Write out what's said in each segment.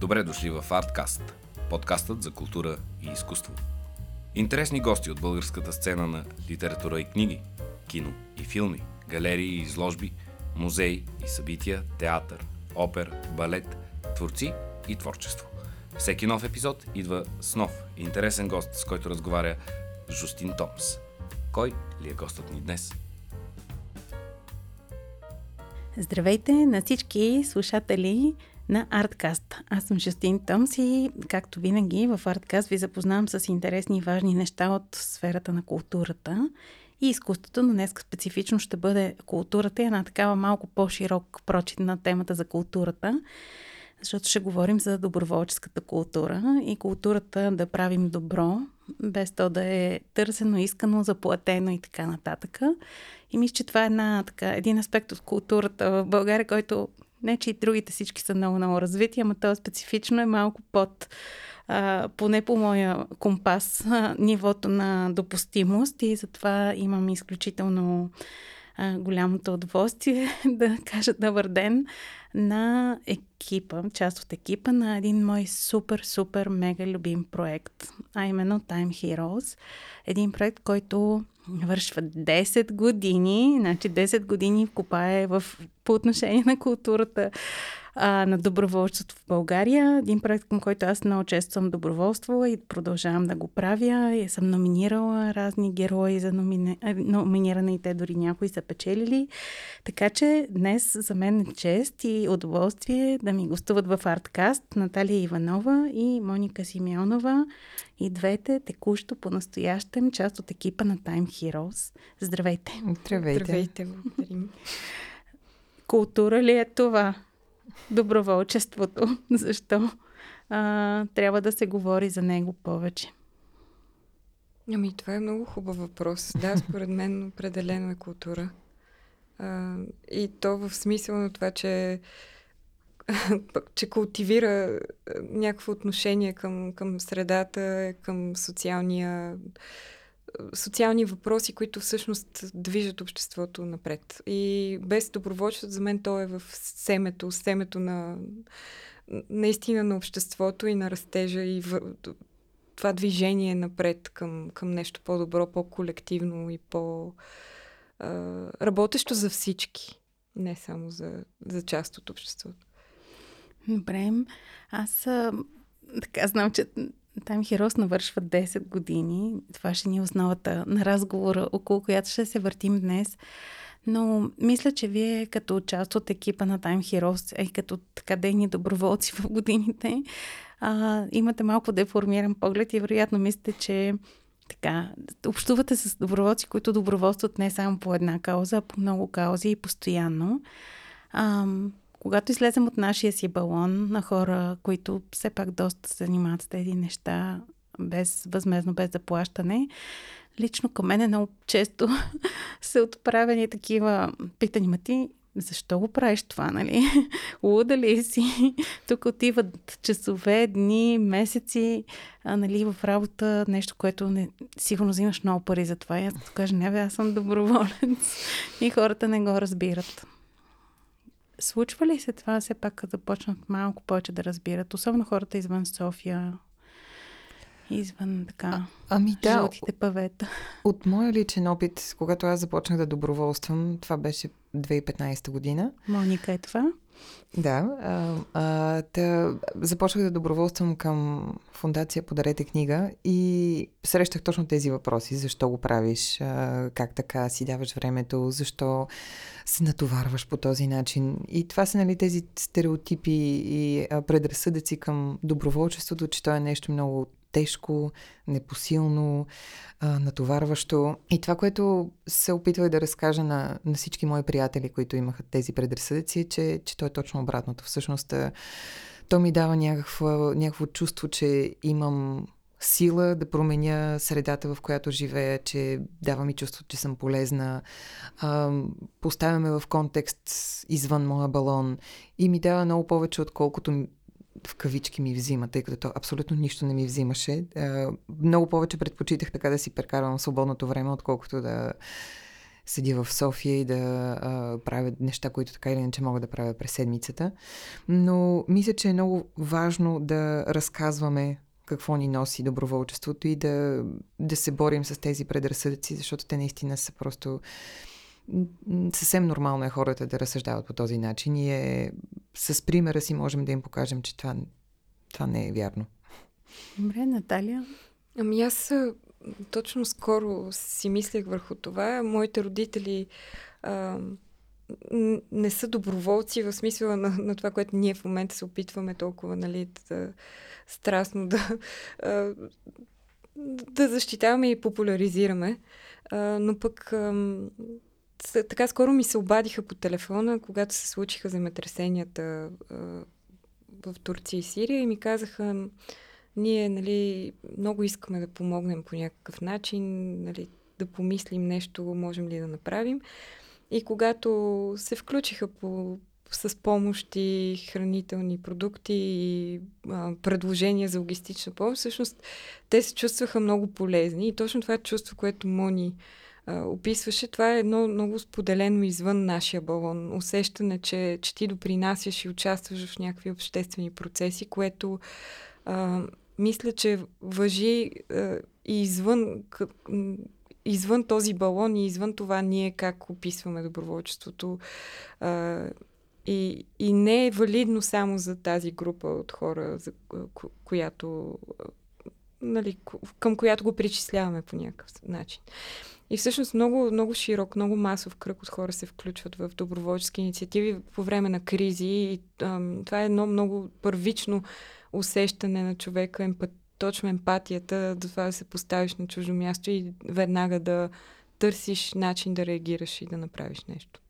Добре дошли в Artcast, подкастът за култура и изкуство. Интересни гости от българската сцена на литература и книги, кино и филми, галерии и изложби, музеи и събития, театър, опер, балет, творци и творчество. Всеки нов епизод идва с нов интересен гост, с който разговаря Жустин Томс. Кой ли е гостът ни днес? Здравейте на всички слушатели на Artcast. Аз съм Жустин Томс и, както винаги, в Artcast ви запознавам с интересни и важни неща от сферата на културата и изкуството, но днес специфично ще бъде културата и една такава малко по-широк прочит на темата за културата, защото ще говорим за доброволческата култура и културата да правим добро, без то да е търсено, искано, заплатено и така нататък. И мисля, че това е една, така, един аспект от културата в България, който не, че и другите всички са много-много развити, ама то специфично е малко под а, поне по моя компас, а, нивото на допустимост и затова имам изключително а, голямото удоволствие да кажа добър ден на екипа, част от екипа на един мой супер, супер, мега любим проект, а именно Time Heroes. Един проект, който навършва 10 години, значи 10 години копае в, по отношение на културата а, на доброволчеството в България. Един проект, към който аз много често съм доброволствала и продължавам да го правя. И съм номинирала разни герои за номини... номиниране и те дори някои са печелили. Така че днес за мен е чест и удоволствие да ми гостуват в Арткаст Наталия Иванова и Моника Симеонова. И двете текущо по-настоящем част от екипа на Time Heroes. Здравейте! Здравейте! Здравейте, благодарим. Култура ли е това? Доброволчеството. Защо а, трябва да се говори за него повече? Ами, това е много хубав въпрос. Да, според мен определено е култура. А, и то в смисъл на това, че, че култивира някакво отношение към, към средата, към социалния социални въпроси, които всъщност движат обществото напред. И без доброволчеството за мен то е в семето, семето на наистина на обществото и на растежа и в, това движение напред към, към нещо по-добро, по-колективно и по- работещо за всички, не само за, за част от обществото. Добре. Аз а, така знам, че там Херос навършва 10 години. Това ще ни е основата на разговора, около която ще се въртим днес. Но мисля, че вие като част от екипа на Time Heroes и като така дейни доброволци в годините, а, имате малко деформиран поглед и вероятно мислите, че така, общувате с доброволци, които доброволстват не само по една кауза, а по много каузи и постоянно. А, когато излезем от нашия си балон на хора, които все пак доста се занимават с тези неща, без възмезно, без заплащане, лично към мен е много често се отправени такива питани, ма ти защо го правиш това, нали? Луда ли си? Тук отиват часове, дни, месеци, а, нали, в работа, нещо, което не, сигурно взимаш много пари за това. И аз кажа, не бе, аз съм доброволец. И хората не го разбират. Случва ли се това все пак да започнат малко повече да разбират, особено хората извън София, извън така, а, ами да, жълтите павета? От моя личен опит, когато аз започнах да доброволствам, това беше 2015 година. Моника е това? Да. А, а, та, започнах да доброволствам към фундация Подарете книга и срещах точно тези въпроси. Защо го правиш? А, как така си даваш времето? Защо се натоварваш по този начин? И това са нали, тези стереотипи и предразсъдъци към доброволчеството, че то е нещо много тежко, непосилно, а, натоварващо. И това, което се опитвах да разкажа на, на всички мои приятели, които имаха тези предразсъдъци, е, че, че то е точно обратното. Всъщност, то ми дава някакво, някакво чувство, че имам сила да променя средата, в която живея, че дава ми чувство, че съм полезна. А, поставяме в контекст извън моя балон и ми дава много повече, отколкото в кавички ми взима, тъй като то абсолютно нищо не ми взимаше. Много повече предпочитах така да си прекарвам свободното време, отколкото да, седя в София и да а, правя неща, които така или иначе мога да правя през седмицата. Но мисля, че е много важно да разказваме какво ни носи доброволчеството и да, да се борим с тези предразсъдъци, защото те наистина са просто съвсем нормално е хората да разсъждават по този начин и е, с примера си можем да им покажем, че това, това не е вярно. Добре, Наталия? Ами аз точно скоро си мислех върху това. Моите родители а, не са доброволци в смисъла на, на това, което ние в момента се опитваме толкова, нали, да, страстно да, а, да защитаваме и популяризираме. А, но пък а, така скоро ми се обадиха по телефона, когато се случиха земетресенията в Турция и Сирия и ми казаха, ние нали, много искаме да помогнем по някакъв начин, нали, да помислим нещо, можем ли да направим. И когато се включиха по, с помощи, хранителни продукти и а, предложения за логистична помощ, всъщност те се чувстваха много полезни. И точно това е чувство, което Мони а, описваше, това е едно много споделено извън нашия балон. Усещане, че, че ти допринасяш и участваш в някакви обществени процеси, което а, мисля, че въжи и извън, извън този балон и извън това ние как описваме доброволчеството. А, и, и не е валидно само за тази група от хора, за ко, която, нали, към която го причисляваме по някакъв начин. И всъщност много, много широк, много масов кръг от хора се включват в доброволчески инициативи по време на кризи. И, ам, това е едно много първично усещане на човека, емпат, точно емпатията, до това да се поставиш на чуждо място и веднага да търсиш начин да реагираш и да направиш нещо.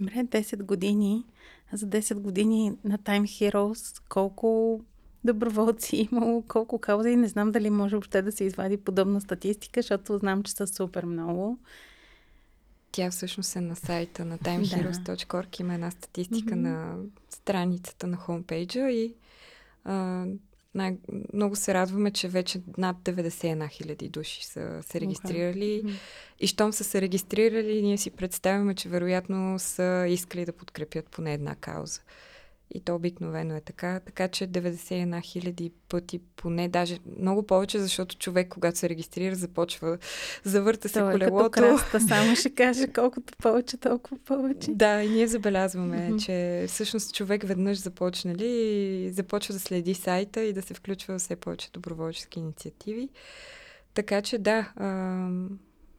Добре, 10 години. За 10 години на Time Heroes колко доброволци имало, колко каузи. Не знам дали може въобще да се извади подобна статистика, защото знам, че са супер много. Тя всъщност е на сайта на timeheroes.org. Има една статистика mm-hmm. на страницата на хомпейджа и а, най- много се радваме, че вече над 91 хиляди души са се регистрирали. Okay. И щом са се регистрирали, ние си представяме, че вероятно са искали да подкрепят поне една кауза. И то обикновено е така. Така че 91 хиляди пъти, поне даже много повече, защото човек, когато се регистрира, започва, завърта се Той колелото. Е краста, само ще каже колкото повече, толкова повече. Да, и ние забелязваме, mm-hmm. че всъщност човек веднъж започне ли, започва да следи сайта и да се включва все повече доброволчески инициативи. Така че да, а,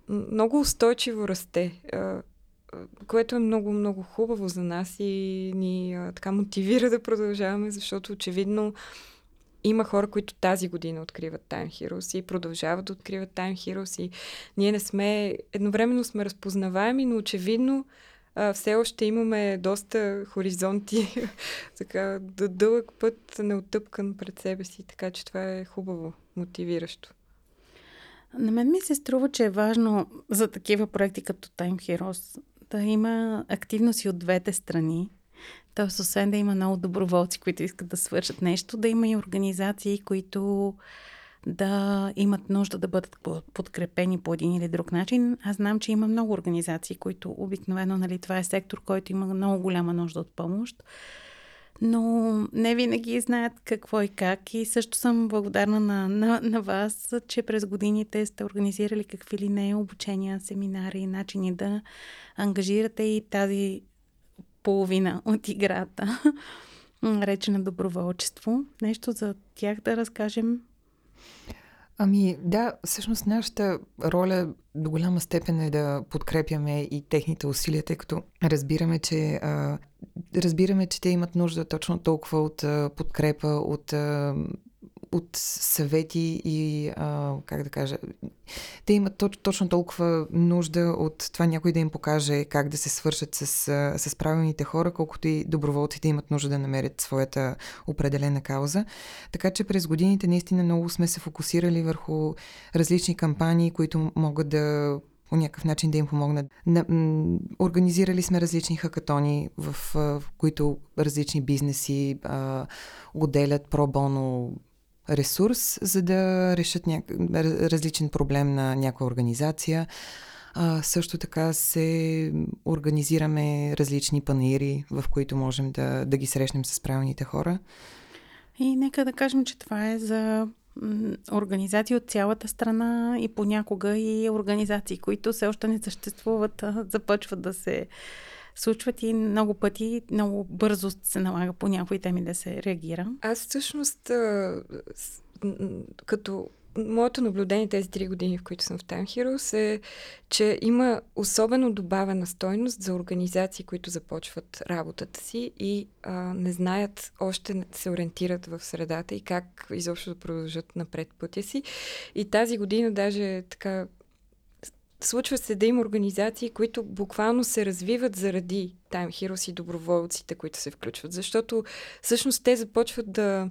много устойчиво расте. А, което е много, много хубаво за нас и ни а, така мотивира да продължаваме, защото очевидно има хора, които тази година откриват Time Heroes и продължават да откриват Time Heroes и ние не сме, едновременно сме разпознаваеми, но очевидно а, все още имаме доста хоризонти, така дълъг път неотъпкан пред себе си, така че това е хубаво, мотивиращо. На мен ми се струва, че е важно за такива проекти като Time Heroes да има активност и от двете страни. Тоест, освен да има много доброволци, които искат да свършат нещо, да има и организации, които да имат нужда да бъдат подкрепени по един или друг начин. Аз знам, че има много организации, които обикновено, нали, това е сектор, който има много голяма нужда от помощ но не винаги знаят какво и как. И също съм благодарна на, на, на вас, че през годините сте организирали какви ли не обучения, семинари, начини да ангажирате и тази половина от играта, речена доброволчество. Нещо за тях да разкажем Ами да, всъщност нашата роля до голяма степен е да подкрепяме и техните усилия, тъй като разбираме, че а, разбираме, че те имат нужда точно толкова от а, подкрепа, от а, от съвети и, а, как да кажа, те имат точ, точно толкова нужда от това някой да им покаже как да се свършат с, с правилните хора, колкото и доброволците имат нужда да намерят своята определена кауза. Така че през годините наистина много сме се фокусирали върху различни кампании, които могат да по някакъв начин да им помогнат. На, м- организирали сме различни хакатони, в, в които различни бизнеси а, отделят пробоно ресурс, за да решат ня... различен проблем на някоя организация. А, също така се организираме различни панаири, в които можем да, да ги срещнем с правилните хора. И нека да кажем, че това е за организации от цялата страна и понякога и организации, които все още не съществуват, започват да се случват и много пъти, много бързо се налага по някои теми да се реагира. Аз всъщност като моето наблюдение тези три години, в които съм в Time Heroes е, че има особено добавена стойност за организации, които започват работата си и а, не знаят, още се ориентират в средата и как изобщо да продължат напред пътя си. И тази година даже така случва се да има организации, които буквално се развиват заради Time Heroes и доброволците, които се включват. Защото всъщност те започват да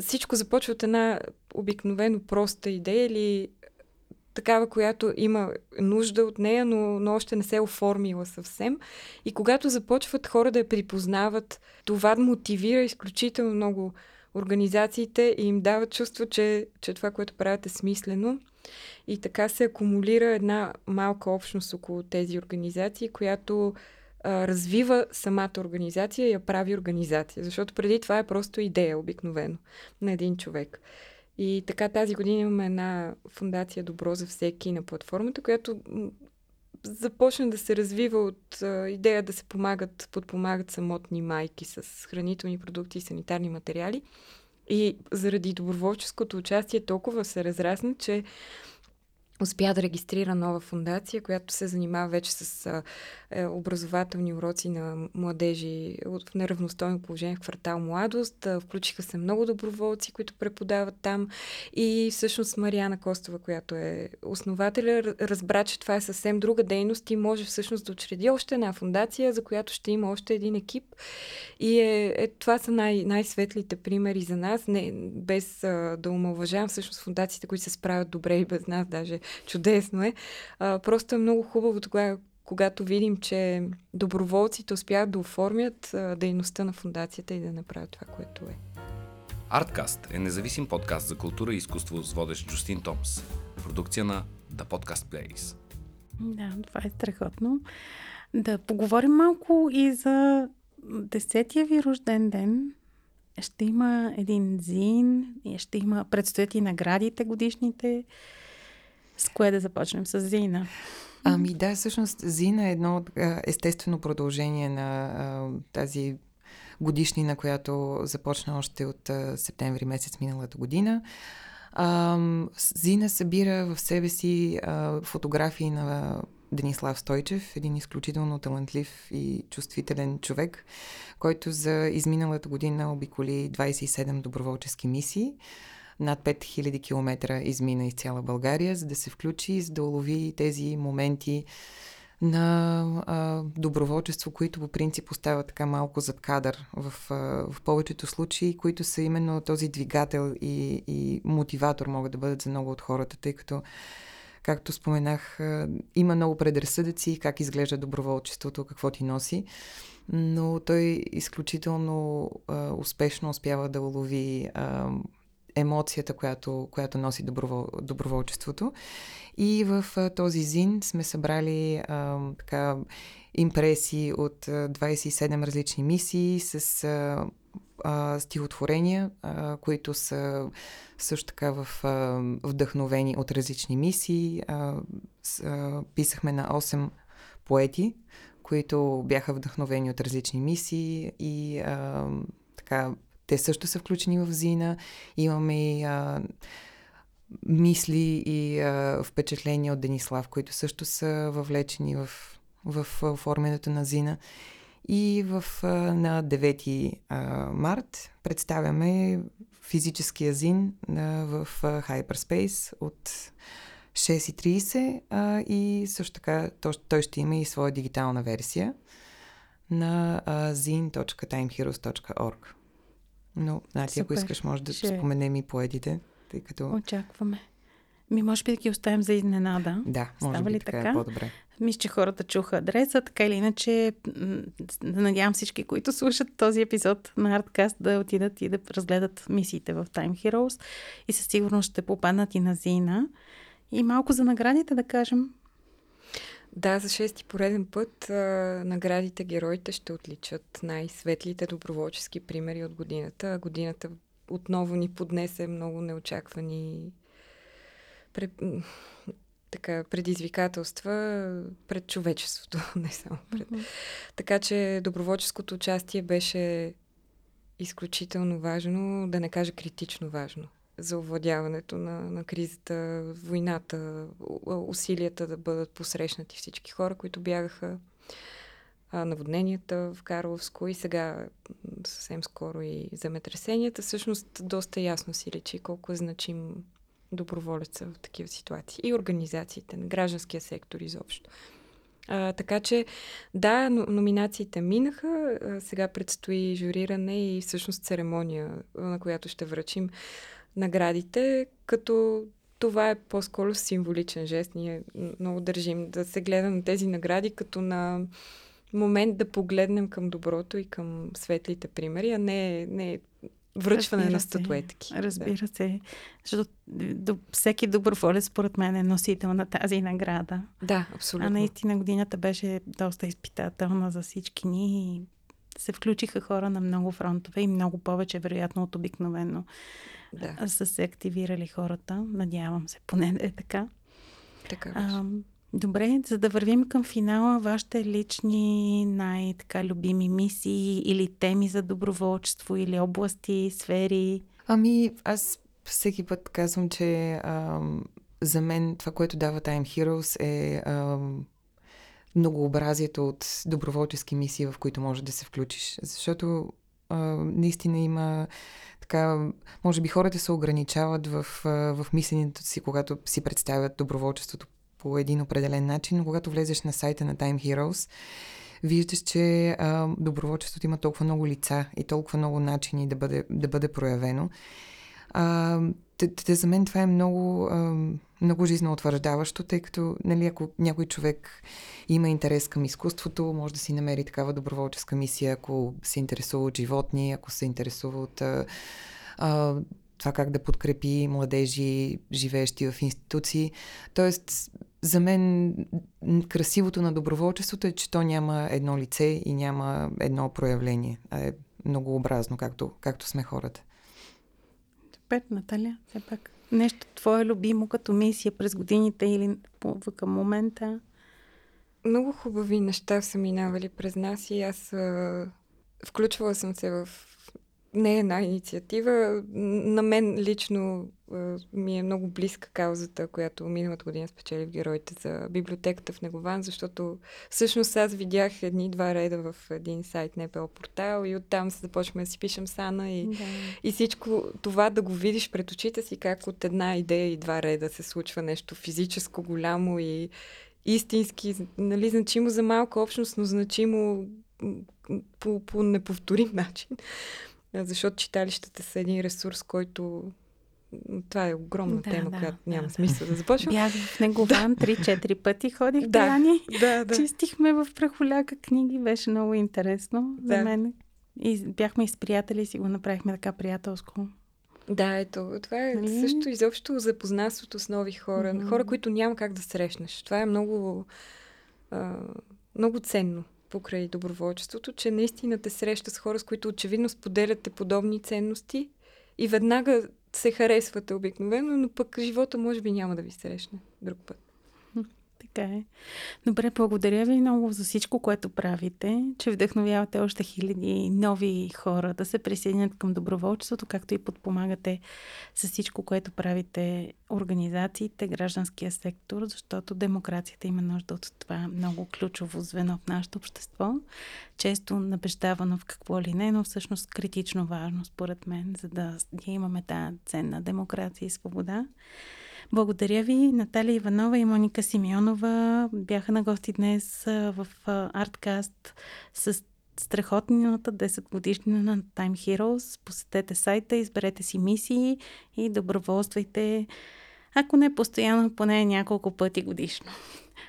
всичко започва от една обикновено проста идея или такава, която има нужда от нея, но, но още не се е оформила съвсем. И когато започват хора да я припознават, това мотивира изключително много организациите и им дава чувство, че, че това, което правят е смислено. И така се акумулира една малка общност около тези организации, която а, развива самата организация и я прави организация. Защото преди това е просто идея обикновено на един човек. И така тази година имаме една фундация Добро за всеки на платформата, която започна да се развива от а, идея да се помагат, подпомагат самотни майки с хранителни продукти и санитарни материали. И заради доброволческото участие толкова се разрасна, че успя да регистрира нова фундация, която се занимава вече с е, образователни уроци на младежи в неравностойно положение в квартал Младост. Включиха се много доброволци, които преподават там. И всъщност Мариана Костова, която е основателя, разбра, че това е съвсем друга дейност и може всъщност да учреди още една фундация, за която ще има още един екип. И е, е, това са най- най-светлите примери за нас, не, без а, да омалважавам всъщност фундациите, които се справят добре и без нас, даже чудесно е. А, просто е много хубаво тогава, когато видим, че доброволците успяват да оформят а, дейността на фундацията и да направят това, което е. Арткаст е независим подкаст за култура и изкуство с водещ Джустин Томс. Продукция на The Podcast Place. Да, това е страхотно. Да поговорим малко и за десетия ви рожден ден. Ще има един зин, ще има, предстоят и наградите годишните. С кое да започнем? С Зина. Ами да, всъщност Зина е едно естествено продължение на тази годишнина, която започна още от септември месец миналата година. Зина събира в себе си фотографии на Денислав Стойчев, един изключително талантлив и чувствителен човек, който за изминалата година обиколи 27 доброволчески мисии над 5000 км измина из цяла България, за да се включи, за да улови тези моменти на а, доброволчество, които по принцип остават така малко зад кадър в, а, в повечето случаи, които са именно този двигател и, и мотиватор могат да бъдат за много от хората, тъй като както споменах, има много предразсъдъци как изглежда доброволчеството, какво ти носи, но той изключително а, успешно успява да улови а, емоцията, която, която носи добровол, доброволчеството. И в а, този зин сме събрали а, така, импресии от а, 27 различни мисии с а, а, стихотворения, а, които са също така в а, вдъхновени от различни мисии. А, с, а, писахме на 8 поети, които бяха вдъхновени от различни мисии и а, така те също са включени в Зина. Имаме и а, мисли и а, впечатления от Денислав, които също са въвлечени в, в оформянето на Зина. И в, а, на 9 а, март представяме физическия зин а, в а, Hyperspace от 6.30 а, и също така той, той ще има и своя дигитална версия на а, zin.timeheroes.org. Но, Нати, ако искаш, може да Ще... споменем и поедите, тъй като... Очакваме. Ми, може би да ги оставим за изненада. Да, може Става би ли така, е така? Е по-добре. Мисля, че хората чуха адреса, така или иначе, надявам всички, които слушат този епизод на Artcast да отидат и да разгледат мисиите в Time Heroes и със сигурност ще попаднат и на Зина. И малко за наградите да кажем. Да, за шести пореден път а, наградите героите ще отличат най-светлите доброволчески примери от годината. Годината отново ни поднесе много неочаквани пред, така, предизвикателства пред човечеството, не само пред. Mm-hmm. Така че доброволческото участие беше изключително важно, да не кажа критично важно за овладяването на, на кризата, войната, усилията да бъдат посрещнати всички хора, които бягаха наводненията в Карловско и сега съвсем скоро и земетресенията. Всъщност доста ясно си лечи колко е значим доброволеца в такива ситуации. И организациите на гражданския сектор изобщо. А, така че, да, номинациите минаха. А, сега предстои журиране и всъщност церемония, на която ще връчим наградите, като това е по-скоро символичен жест. Ние много държим да се гледа на тези награди като на момент да погледнем към доброто и към светлите примери, а не, не връчване Разбира на статуетки. Разбира да. се. Защото до, всеки доброволец, според мен, е носител на тази награда. Да, абсолютно. А наистина годината беше доста изпитателна за всички ни. И се включиха хора на много фронтове и много повече, вероятно, от обикновено да. са се активирали хората. Надявам се, поне да е така. Така а, Добре, за да вървим към финала, вашите лични най-така любими мисии или теми за доброволчество или области, сфери? Ами, аз всеки път казвам, че ам, за мен това, което дава Time Heroes е ам, многообразието от доброволчески мисии, в които може да се включиш. Защото а, наистина има така, може би хората се ограничават в, в мисленето си, когато си представят доброволчеството по един определен начин, но когато влезеш на сайта на Time Heroes, виждаш, че а, доброволчеството има толкова много лица и толкова много начини да бъде, да бъде проявено. А, за мен това е много, много жизнеутвърждаващо, тъй като нали, ако някой човек има интерес към изкуството, може да си намери такава доброволческа мисия, ако се интересува от животни, ако се интересува от а, това как да подкрепи младежи, живеещи в институции. Тоест, за мен красивото на доброволчеството е, че то няма едно лице и няма едно проявление, а е многообразно, както, както сме хората. Супер, Наталя, все пак нещо твое любимо като мисия през годините или към момента? Много хубави неща са минавали през нас и аз а, включвала съм се в не е една инициатива. На мен лично ми е много близка каузата, която миналата година спечели в Героите за библиотеката в Негован, защото всъщност аз видях едни-два реда в един сайт НПО портал и оттам се започваме да си пишем сана и, да. и всичко това да го видиш пред очите си, как от една идея и два реда се случва нещо физическо, голямо и истински, нали, значимо за малка общност, но значимо по, по неповторим начин. Защото читалищата са един ресурс, който това е огромна да, тема, да, която няма да, смисъл да, да започвам. Бях в Негован 3-4 пъти, ходих да, Таяни. Да, да. Чистихме в прахоляка книги, беше много интересно да. за мен. И бяхме и с приятели, си го направихме така приятелско. Да, ето. Това е нали? също изобщо запознанството с нови хора. Mm-hmm. Хора, които няма как да срещнеш. Това е много, а, много ценно покрай доброволчеството, че наистина те среща с хора, с които очевидно споделяте подобни ценности и веднага се харесвате обикновено, но пък живота може би няма да ви срещне друг път. Така е. Добре, благодаря ви много за всичко, което правите, че вдъхновявате още хиляди нови хора да се присъединят към доброволчеството, както и подпомагате с всичко, което правите организациите, гражданския сектор, защото демокрацията има нужда от това много ключово звено в нашето общество. Често набеждавано в какво ли не, но всъщност критично важно, според мен, за да имаме тази ценна демокрация и свобода. Благодаря ви. Наталия Иванова и Моника Симеонова бяха на гости днес в Арткаст с страхотната 10 годишнина на Time Heroes. Посетете сайта, изберете си мисии и доброволствайте, ако не постоянно, поне няколко пъти годишно.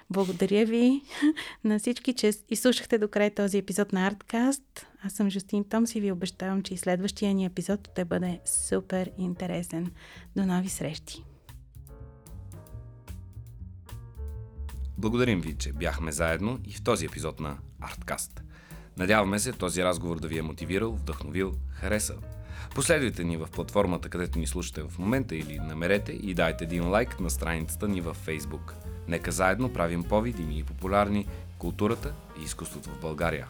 Благодаря ви на всички, че изслушахте до край този епизод на Арткаст. Аз съм Жустин Томс и ви обещавам, че и следващия ни епизод ще бъде супер интересен. До нови срещи! Благодарим ви, че бяхме заедно и в този епизод на Арткаст. Надяваме се този разговор да ви е мотивирал, вдъхновил, харесал. Последвайте ни в платформата, където ни слушате в момента или намерете и дайте един лайк на страницата ни във Facebook. Нека заедно правим по-видими и популярни културата и изкуството в България.